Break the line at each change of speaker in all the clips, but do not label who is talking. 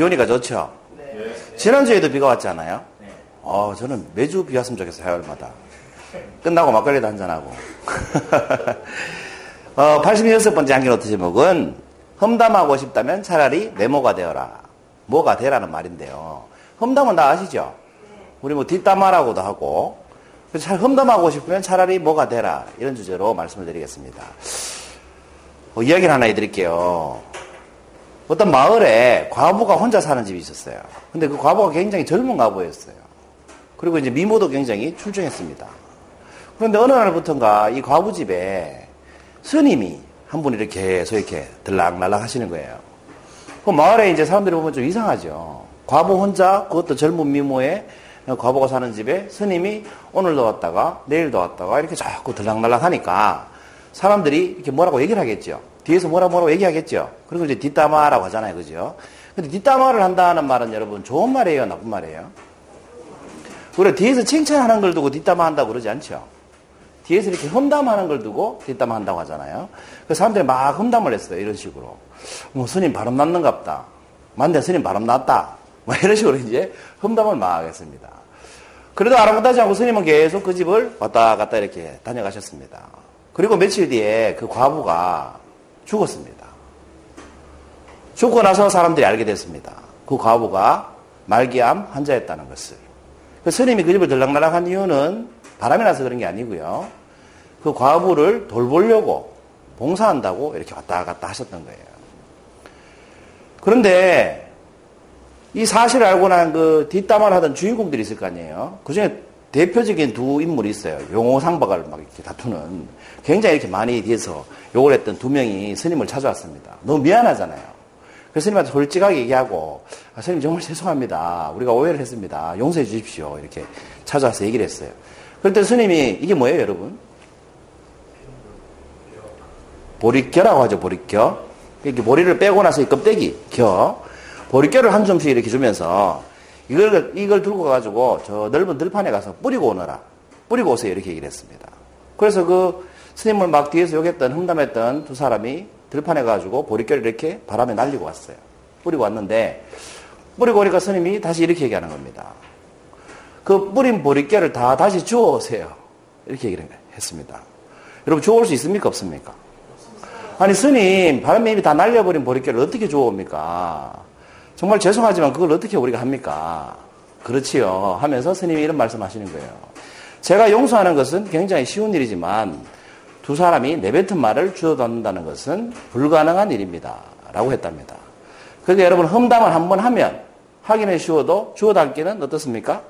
비 오니까 좋죠? 지난주에도 비가 왔잖아요? 어, 저는 매주 비 왔으면 좋겠어요, 화요일마다. 끝나고 막걸리도 한잔하고. 어, 86번째 한기노트 제목은 험담하고 싶다면 차라리 네모가 되어라. 뭐가 되라는 말인데요. 험담은 다 아시죠? 우리 뭐 뒷담화라고도 하고 잘 험담하고 싶으면 차라리 뭐가 되라. 이런 주제로 말씀을 드리겠습니다. 어, 이야기를 하나 해드릴게요. 어떤 마을에 과부가 혼자 사는 집이 있었어요. 근데 그 과부가 굉장히 젊은 과부였어요. 그리고 이제 미모도 굉장히 출중했습니다. 그런데 어느 날부터인가 이 과부 집에 스님이 한 분 이렇게 서 이렇게 들락날락 하시는 거예요. 그 마을에 이제 사람들이 보면 좀 이상하죠. 과부 혼자 그것도 젊은 미모에 과부가 사는 집에 스님이 오늘도 왔다가 내일도 왔다가 이렇게 자꾸 들락날락 하니까 사람들이 이렇게 뭐라고 얘기를 하겠죠. 뒤에서 뭐라 뭐라고 얘기하겠죠. 그리고 이제 뒷담화라고 하잖아요. 그죠? 근데 뒷담화를 한다는 말은 여러분 좋은 말이에요? 나쁜 말이에요? 우리가 뒤에서 칭찬하는 걸 두고 뒷담화 한다고 그러지 않죠? 뒤에서 이렇게 험담하는 걸 두고 뒷담화 한다고 하잖아요. 그 사람들이 막 험담을 했어요. 이런 식으로. 뭐 스님 바람 났는갑다. 만대 스님 바람 났다. 뭐 이런 식으로 이제 험담을 막 하겠습니다. 그래도 아랑곳하지 않고 스님은 계속 그 집을 왔다 갔다 이렇게 다녀가셨습니다. 그리고 며칠 뒤에 그 과부가 죽었습니다. 죽고 나서 사람들이 알게 됐습니다. 그 과부가 말기암 환자였다는 것을. 그 스님이 그 집을 들락날락한 이유는 바람이 나서 그런 게 아니고요. 그 과부를 돌보려고 봉사한다고 이렇게 왔다 갔다 하셨던 거예요. 그런데 이 사실을 알고 난 그 뒷담화를 하던 주인공들이 있을 거 아니에요. 그 중에 대표적인 두 인물이 있어요. 용호 상박을 막 이렇게 다투는. 굉장히 이렇게 많이 뒤에서 욕을 했던 두 명이 스님을 찾아왔습니다. 너무 미안하잖아요. 그래서 스님한테 솔직하게 얘기하고, 아, 스님 정말 죄송합니다. 우리가 오해를 했습니다. 용서해 주십시오. 이렇게 찾아와서 얘기를 했어요. 그런데 스님이, 이게 뭐예요, 여러분? 보리껴라고 하죠, 보리껴. 이렇게 보리를 빼고 나서 이 껍데기, 겨. 보리껴를 한 줌씩 이렇게 주면서, 이걸, 이걸 들고 가가지고 저 넓은 들판에 가서 뿌리고 오너라. 뿌리고 오세요. 이렇게 얘기를 했습니다. 그래서 그 스님을 막 뒤에서 욕했던, 흠담했던 두 사람이 들판에 가지고 보리결을 이렇게 바람에 날리고 왔어요. 뿌리고 왔는데, 뿌리고 오니까 스님이 다시 이렇게 얘기하는 겁니다. 그 뿌린 보리결을 다 다시 주워 오세요. 이렇게 얘기를 했습니다. 여러분, 주워 올 수 있습니까? 없습니까? 아니, 스님, 바람에 이미 다 날려버린 보리결을 어떻게 주워 옵니까? 정말 죄송하지만 그걸 어떻게 우리가 합니까? 그렇지요. 하면서 스님이 이런 말씀 하시는 거예요. 제가 용서하는 것은 굉장히 쉬운 일이지만 두 사람이 내뱉은 말을 주워담는다는 것은 불가능한 일입니다. 라고 했답니다. 그러니까 여러분 험담을 한번 하면 하기는 쉬워도 주워담기는 어떻습니까?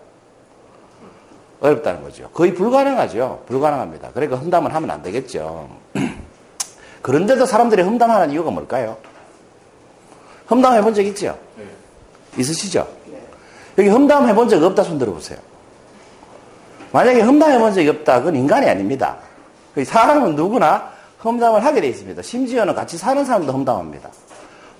어렵다는 거죠. 거의 불가능하죠. 불가능합니다. 그러니까 험담을 하면 안 되겠죠. 그런데도 사람들이 험담하는 이유가 뭘까요? 험담 해본 적 있죠? 네. 있으시죠? 네. 여기 험담 해본 적 없다 손 들어보세요. 만약에 험담 해본 적이 없다, 그건 인간이 아닙니다. 사람은 누구나 험담을 하게 돼 있습니다. 심지어는 같이 사는 사람도 험담합니다.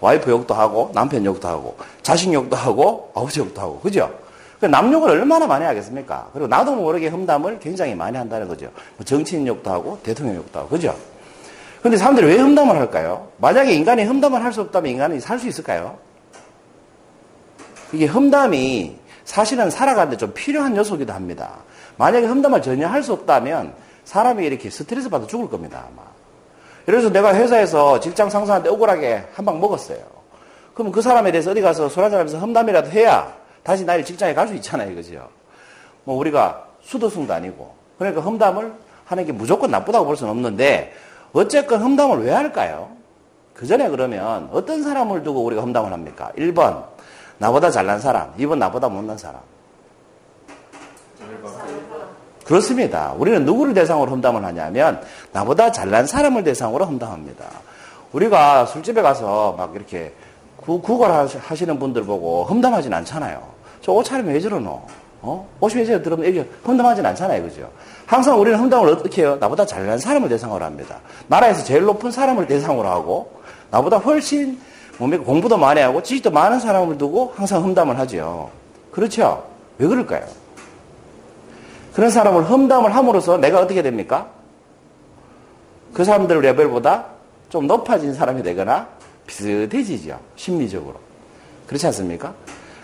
와이프 욕도 하고, 남편 욕도 하고, 자식 욕도 하고, 아버지 욕도 하고, 그죠? 그남 욕을 얼마나 많이 하겠습니까? 그리고 나도 모르게 험담을 굉장히 많이 한다는 거죠. 뭐 정치인 욕도 하고, 대통령 욕도 하고, 그죠? 근데 사람들이 왜 험담을 할까요? 만약에 인간이 험담을 할 수 없다면 인간이 살 수 있을까요? 이게 험담이 사실은 살아가는데 좀 필요한 요소기도 합니다. 만약에 험담을 전혀 할 수 없다면 사람이 이렇게 스트레스 받아 죽을 겁니다, 아마. 그래서 내가 회사에서 직장 상사한테 억울하게 한 방 먹었어요. 그러면 그 사람에 대해서 어디 가서 술 한잔하면서 험담이라도 해야 다시 나의 직장에 갈 수 있잖아요, 그죠? 뭐 우리가 수도승도 아니고. 그러니까 험담을 하는 게 무조건 나쁘다고 볼 수는 없는데 어쨌건 험담을 왜 할까요? 그 전에 그러면 어떤 사람을 두고 우리가 험담을 합니까? 1번, 나보다 잘난 사람. 2번, 나보다 못난 사람. 그렇습니다. 우리는 누구를 대상으로 험담을 하냐면, 나보다 잘난 사람을 대상으로 험담합니다. 우리가 술집에 가서 막 이렇게 구, 구걸 하시는 분들 보고 험담하진 않잖아요. 저 옷차림이 왜 저러노? 어? 옷이 왜 저러 들으면 이게 험담하진 않잖아요. 그죠? 항상 우리는 험담을 어떻게 해요? 나보다 잘난 사람을 대상으로 합니다. 나라에서 제일 높은 사람을 대상으로 하고 나보다 훨씬 몸에 공부도 많이 하고 지식도 많은 사람을 두고 항상 험담을 하죠. 그렇죠? 왜 그럴까요? 그런 사람을 험담을 함으로써 내가 어떻게 됩니까? 그 사람들 레벨보다 좀 높아진 사람이 되거나 비슷해지죠. 심리적으로. 그렇지 않습니까?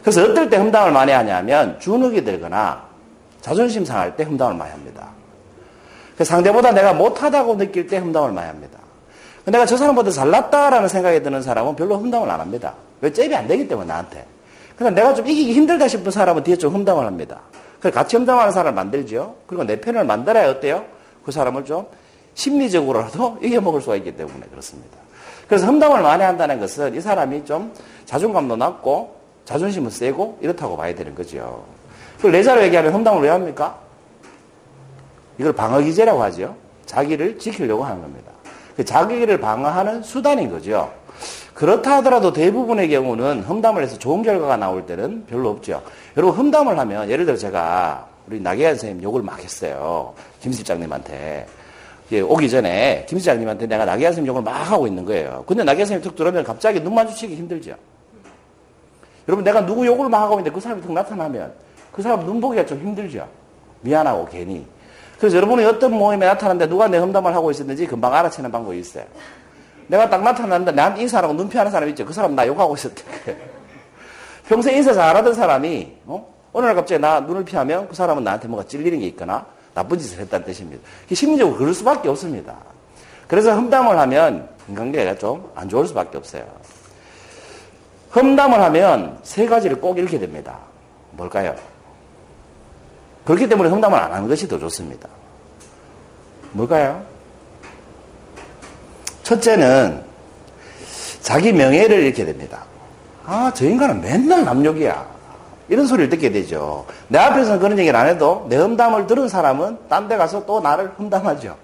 그래서 어떨 때 험담을 많이 하냐면 주눅이 들거나 자존심 상할 때 험담을 많이 합니다. 그 상대보다 내가 못하다고 느낄 때 험담을 많이 합니다. 내가 저 사람보다 잘났다라는 생각이 드는 사람은 별로 험담을 안 합니다. 왜 잽이 안 되기 때문에 나한테. 그러나 내가 좀 이기기 힘들다 싶은 사람은 뒤에 좀 험담을 합니다. 그래서 같이 험담하는 사람을 만들죠. 그리고 내 편을 만들어야 어때요? 그 사람을 좀 심리적으로라도 이겨먹을 수가 있기 때문에 그렇습니다. 그래서 험담을 많이 한다는 것은 이 사람이 좀 자존감도 낮고 자존심은 세고 이렇다고 봐야 되는 거죠. 그걸 내자로 얘기하면 험담을 왜 합니까? 이걸 방어기제라고 하죠. 자기를 지키려고 하는 겁니다. 그 자기를 방어하는 수단인 거죠. 그렇다 하더라도 대부분의 경우는 험담을 해서 좋은 결과가 나올 때는 별로 없죠. 여러분 험담을 하면 예를 들어 제가 우리 나계한 선생님 욕을 막 했어요. 김 실장님한테. 예, 오기 전에 김 실장님한테 내가 나계한 선생님 욕을 막 하고 있는 거예요. 근데 나계한 선생님 툭 들어오면 갑자기 눈 마주치기 힘들죠. 여러분 내가 누구 욕을 막 하고 있는데 그 사람이 툭 나타나면 그 사람 눈 보기가 좀 힘들죠. 미안하고 괜히. 그래서 여러분이 어떤 모임에 나타났는데 누가 내 험담을 하고 있었는지 금방 알아채는 방법이 있어요. 내가 딱 나타났는데 나한테 인사하고 눈피하는 사람 있죠. 그 사람 나 욕하고 있었대. 평소에 인사 잘하던 사람이 어? 어느 날 갑자기 나 눈을 피하면 그 사람은 나한테 뭐가 찔리는 게 있거나 나쁜 짓을 했다는 뜻입니다. 심리적으로 그럴 수밖에 없습니다. 그래서 험담을 하면 인간관계가 좀 안 좋을 수밖에 없어요. 험담을 하면 세 가지를 꼭 잃게 됩니다. 뭘까요? 그렇기 때문에 험담을 안 하는 것이 더 좋습니다. 뭘까요? 첫째는 자기 명예를 잃게 됩니다. 아, 저 인간은 맨날 남욕이야. 이런 소리를 듣게 되죠. 내 앞에서는 그런 얘기를 안 해도 내 험담을 들은 사람은 딴 데 가서 또 나를 험담하죠.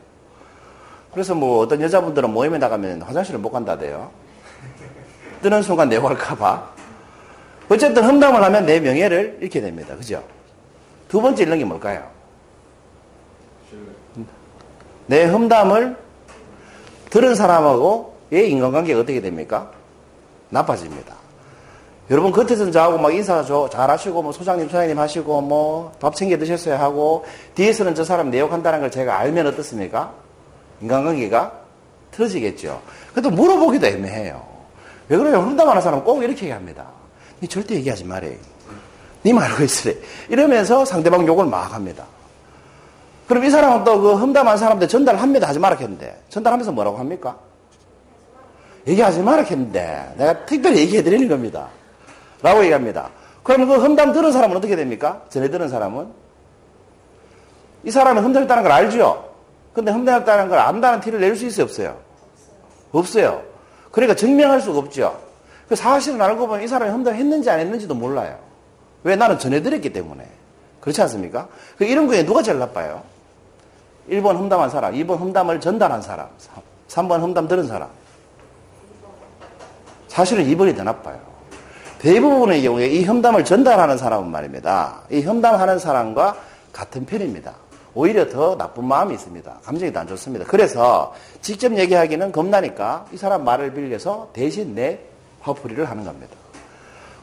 그래서 뭐 어떤 여자분들은 모임에 나가면 화장실을 못 간다대요. 뜨는 순간 내 욕할까봐. 어쨌든 험담을 하면 내 명예를 잃게 됩니다. 그죠? 두 번째 잃는 게 뭘까요? 내 험담을 들은 사람하고의 인간관계가 어떻게 됩니까? 나빠집니다. 여러분 겉에서는 저하고 막 인사 잘 하시고 뭐 소장님 소장님 하시고 뭐 밥 챙겨 드셨어야 하고 뒤에서는 저 사람 내욕한다는 걸 제가 알면 어떻습니까? 인간관계가 틀어지겠죠. 그래도 물어보기도 애매해요. 왜 그래요? 험담 하는 사람은 꼭 이렇게 얘기합니다. 니 절대 얘기하지 말해. 니 말고 있으래. 이러면서 상대방 욕을 막 합니다. 그럼 이 사람은 또 그 험담한 사람한테 전달합니다. 하지 말라 했는데. 전달하면서 뭐라고 합니까? 얘기하지 말라 했는데. 내가 특별히 얘기해 드리는 겁니다. 라고 얘기합니다. 그럼 그 험담 들은 사람은 어떻게 됩니까? 전에 들은 사람은? 이 사람은 험담했다는 걸 알죠? 근데 험담했다는 걸 안다는 티를 낼 수 있어요? 없어요? 없어요. 그러니까 증명할 수가 없죠. 그 사실은 알고 보면 이 사람이 험담했는지 안 했는지도 몰라요. 왜? 나는 전해드렸기 때문에. 그렇지 않습니까? 그 이런 거에 누가 제일 나빠요? 1번 험담한 사람, 2번 험담을 전달한 사람, 3번 험담 들은 사람. 사실은 2번이 더 나빠요. 대부분의 경우에 이 험담을 전달하는 사람은 말입니다. 이 험담하는 사람과 같은 편입니다. 오히려 더 나쁜 마음이 있습니다. 감정이 더 안 좋습니다. 그래서 직접 얘기하기는 겁나니까 이 사람 말을 빌려서 대신 내 화풀이를 하는 겁니다.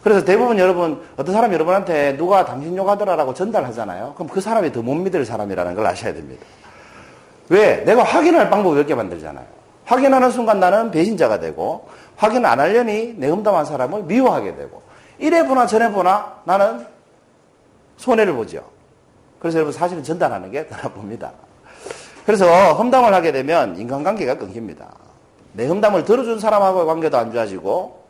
그래서 대부분 여러분, 어떤 사람 여러분한테 누가 당신 욕하더라라고 전달하잖아요. 그럼 그 사람이 더 못 믿을 사람이라는 걸 아셔야 됩니다. 왜? 내가 확인할 방법을 몇 개 만들잖아요. 확인하는 순간 나는 배신자가 되고, 확인 안 하려니 내 험담한 사람을 미워하게 되고, 이래 보나 저래 보나 나는 손해를 보죠. 그래서 여러분 사실은 전달하는 게 더 나쁩니다. 그래서 험담을 하게 되면 인간관계가 끊깁니다. 내 험담을 들어준 사람하고의 관계도 안 좋아지고,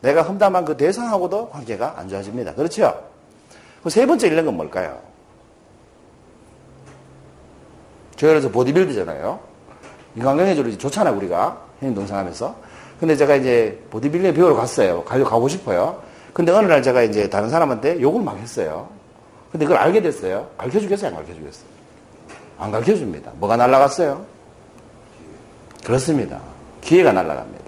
내가 험담한 그 대상하고도 관계가 안 좋아집니다. 그렇죠? 그세 번째 잃는 건 뭘까요? 제가 그래서 보디빌드잖아요. 인간관계적으로 좋잖아요, 우리가. 동생 하면서. 근데 제가 이제 보디빌딩 배우러 갔어요. 가려 가고 싶어요. 근데 어느 날 제가 이제 다른 사람한테 욕을 막 했어요. 근데 그걸 알게 됐어요. 가르쳐 주겠어요? 안 가르쳐 주겠어요? 안 가르쳐 줍니다. 뭐가 날라갔어요? 그렇습니다. 기회가 날라갑니다.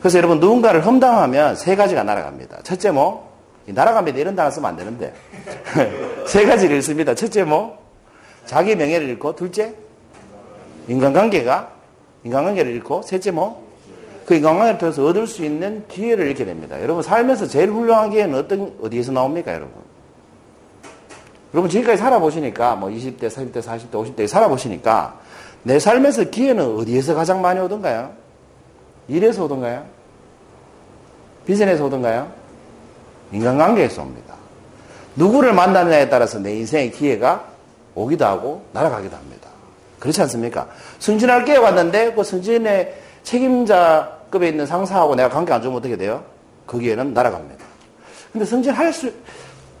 그래서 여러분 누군가를 험담하면 세 가지가 날아갑니다. 첫째 뭐? 날아갑니다. 이런 단어 쓰면 안 되는데. 세 가지를 읽습니다. 첫째 뭐? 자기 명예를 잃고, 둘째? 인간관계가, 인간관계를 잃고, 셋째 뭐? 그 인간관계를 통해서 얻을 수 있는 기회를 잃게 됩니다. 여러분 삶에서 제일 훌륭한 기회는 어떤, 어디에서 나옵니까, 여러분? 여러분 지금까지 살아보시니까, 뭐 20대, 30대, 40대, 50대 살아보시니까, 내 삶에서 기회는 어디에서 가장 많이 오던가요? 일에서 오던가요? 비즈니스에서 오던가요? 인간관계에서 옵니다. 누구를 만나느냐에 따라서 내 인생의 기회가 오기도 하고 날아가기도 합니다. 그렇지 않습니까? 승진할 기회 왔는데 그 승진의 책임자급에 있는 상사하고 내가 관계 안 좋으면 어떻게 돼요? 거기에는 날아갑니다. 근데 승진할 수,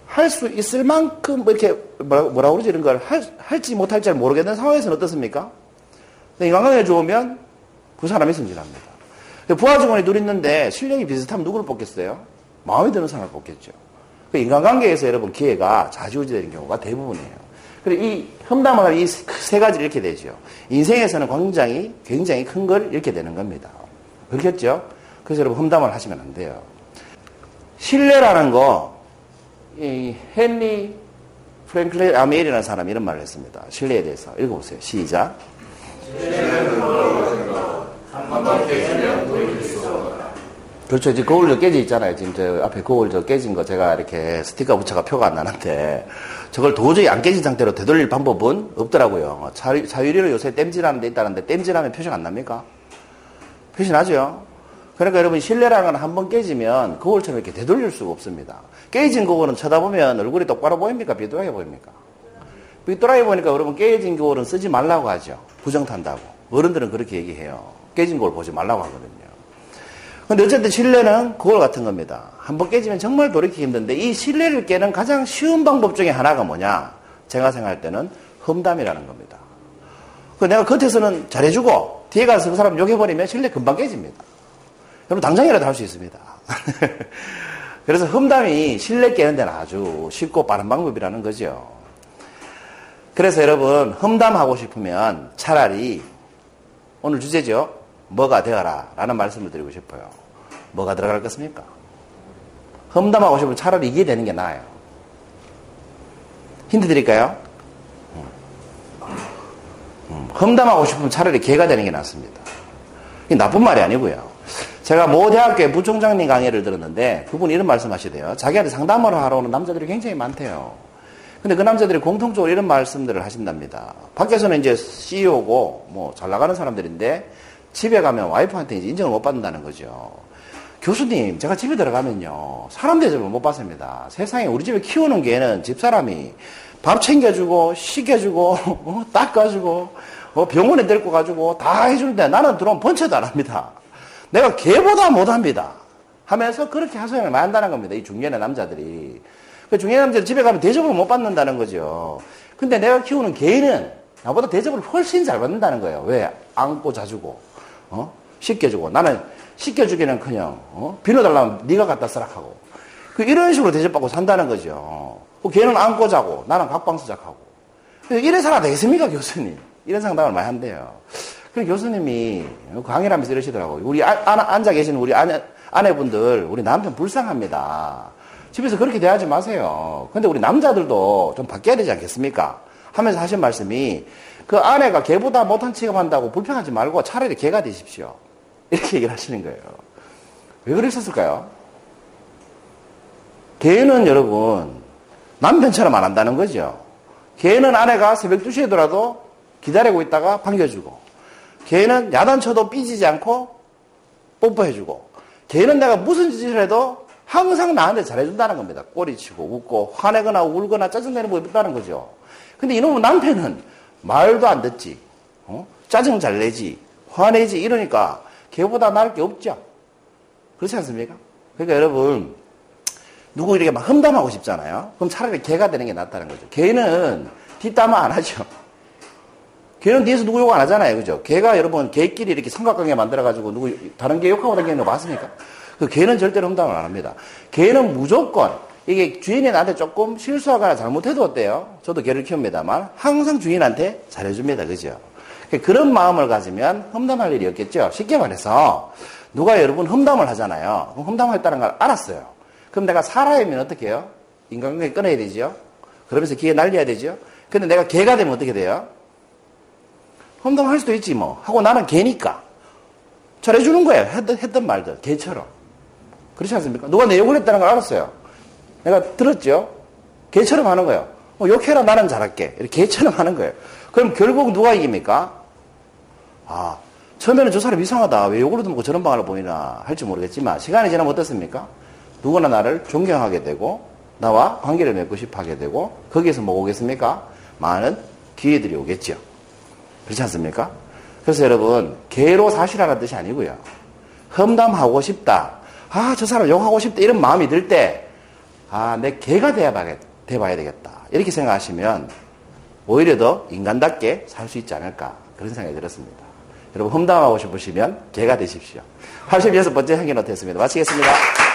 할 수 있을 만큼 뭐 이렇게 뭐라, 뭐라 그러지 이런 걸 할, 할지 못할지 모르겠는 상황에서는 어떻습니까? 인간관계 좋으면 그 사람이 승진합니다. 부하 직원이 둘 있는데 실력이 비슷하면 누구를 뽑겠어요? 마음에 드는 사람을 뽑겠죠. 그 인간관계에서 여러분 기회가 좌지우지되는 경우가 대부분이에요. 그리고 이 험담을 이세 가지를 이렇게 되죠. 인생에서는 굉장히 굉장히 큰걸 잃게 되는 겁니다. 그렇겠죠? 그래서 여러분 험담을 하시면 안 돼요. 신뢰라는 거, 이 헨리 프랭클린 아메일이라는 사람이 이런 말을 했습니다. 신뢰에 대해서 읽어보세요. 시작. 그렇죠. 이제 거울 저 깨져 있잖아요. 지금 저 앞에 거울 저 깨진 거 제가 이렇게 스티커 붙여가 표가 안 나는데 저걸 도저히 안 깨진 상태로 되돌릴 방법은 없더라고요. 자유리로 요새 땜질하는 데 있다는데 땜질하면 표시가 안 납니까? 표시 나죠? 그러니까 여러분 실내라는 건 한 번 깨지면 거울처럼 이렇게 되돌릴 수가 없습니다. 깨진 거울은 쳐다보면 얼굴이 똑바로 보입니까? 비뚤하게 보입니까? 삐뚤하게 보니까 여러분 깨진 거울은 쓰지 말라고 하죠. 부정 탄다고. 어른들은 그렇게 얘기해요. 깨진 거울 보지 말라고 하거든요. 근데 어쨌든 신뢰는 그걸 같은 겁니다. 한 번 깨지면 정말 돌이키기 힘든데 이 신뢰를 깨는 가장 쉬운 방법 중에 하나가 뭐냐? 제가 생각할 때는 험담이라는 겁니다. 그 내가 겉에서는 잘해주고 뒤에 가서 그 사람 욕해버리면 신뢰 금방 깨집니다. 여러분 당장이라도 할 수 있습니다. 그래서 험담이 신뢰 깨는 데는 아주 쉽고 빠른 방법이라는 거죠. 그래서 여러분 험담하고 싶으면 차라리 오늘 주제죠. 뭐가 되어라 라는 말씀을 드리고 싶어요. 뭐가 들어갈 것입니까? 험담하고 싶으면 차라리 이게 되는 게 나아요. 힌트 드릴까요? 음, 험담하고 싶으면 차라리 개가 되는 게 낫습니다. 이 나쁜 말이 아니고요. 제가 모 대학교의 부총장님 강의를 들었는데 그분이 이런 말씀 하시대요. 자기한테 상담을 하러 오는 남자들이 굉장히 많대요. 근데 그 남자들이 공통적으로 이런 말씀들을 하신답니다. 밖에서는 이제 CEO고 뭐 잘 나가는 사람들인데 집에 가면 와이프한테 이제 인정을 못 받는다는 거죠. 교수님, 제가 집에 들어가면요. 사람 대접을 못 받습니다. 세상에 우리 집에 키우는 개는 집사람이 밥 챙겨주고, 씻겨주고, 어, 닦아주고, 어, 병원에 데리고 가지고 다 해주는데 나는 들어오면 번쳐도 안 합니다. 내가 개보다 못합니다. 하면서 그렇게 하소연을 한다는 겁니다. 이 중년의 남자들이. 그 중년의 남자들 집에 가면 대접을 못 받는다는 거죠. 근데 내가 키우는 개는 나보다 대접을 훨씬 잘 받는다는 거예요. 왜? 안고 자주고. 어? 씻겨주고 나는 씻겨주기는 그냥 어? 비누 달라면 네가 갖다 쓰라 하고 그 이런 식으로 대접받고 산다는 거죠. 그 걔는 안고 자고 나는 각방 수작하고 이래 살아 되겠습니까 교수님? 이런 상담을 많이 한대요. 그 교수님이 강의를 하면서 이러시더라고요. 우리 아, 앉아 계시는 우리 아내, 아내분들 우리 남편 불쌍합니다. 집에서 그렇게 대하지 마세요. 근데 우리 남자들도 좀 바뀌어야 되지 않겠습니까? 하면서 하신 말씀이 그 아내가 개보다 못한 취급한다고 불평하지 말고 차라리 개가 되십시오. 이렇게 얘기를 하시는 거예요. 왜 그러셨을까요? 개는 여러분, 남편처럼 안 한다는 거죠. 개는 아내가 새벽 2시에더라도 기다리고 있다가 반겨주고, 개는 야단쳐도 삐지지 않고 뽀뽀해주고, 개는 내가 무슨 짓을 해도 항상 나한테 잘해준다는 겁니다. 꼬리치고 웃고 화내거나 울거나 짜증내는 법이 없다는 거죠. 근데 이놈의 남편은 말도 안 듣지. 어? 짜증 잘 내지. 화내지. 이러니까 걔보다 나을 게 없죠. 그렇지 않습니까? 그러니까 여러분, 누구 이렇게 막 험담하고 싶잖아요. 그럼 차라리 개가 되는 게 낫다는 거죠. 개는 뒷담화 안 하죠. 개는 뒤에서 누구 욕 안 하잖아요. 그죠? 개가 여러분, 개끼리 이렇게 삼각관계 만들어가지고 누구, 다른 개 욕하고 다니는 거 봤습니까? 그 개는 절대로 험담을 안 합니다. 개는 무조건 이게 주인이 나한테 조금 실수하거나 잘못해도 어때요? 저도 개를 키웁니다만 항상 주인한테 잘해줍니다. 그죠? 그런 마음을 가지면 험담할 일이 없겠죠. 쉽게 말해서 누가 여러분 험담을 하잖아요. 그럼 험담했다는 걸 알았어요. 그럼 내가 사람이면 어떻게 해요? 인간관계 끊어야 되죠. 그러면서 기회 날려야 되죠. 근데 내가 개가 되면 어떻게 돼요? 험담할 수도 있지 뭐. 하고 나는 개니까. 잘해주는 거예요. 했던, 했던 말들. 개처럼. 그렇지 않습니까? 누가 내 욕을 했다는 걸 알았어요. 내가 들었죠? 개처럼 하는 거예요. 어, 욕해라 나는 잘할게. 이렇게 개처럼 하는 거예요. 그럼 결국 누가 이깁니까? 아, 처음에는 저 사람 이상하다. 왜 요구르트 먹고 저런 방을 보이나 할지 모르겠지만 시간이 지나면 어떻습니까? 누구나 나를 존경하게 되고 나와 관계를 맺고 싶어 하게 되고 거기에서 뭐 오겠습니까? 많은 기회들이 오겠죠. 그렇지 않습니까? 그래서 여러분 개로 사실하라는 뜻이 아니고요. 험담하고 싶다. 아, 저 사람 욕하고 싶다. 이런 마음이 들 때, 아, 내 개가 돼봐야, 되겠다. 이렇게 생각하시면 오히려 더 인간답게 살 수 있지 않을까. 그런 생각이 들었습니다. 여러분, 험담하고 싶으시면 개가 되십시오. 86번째 행위 노트였습니다. 마치겠습니다.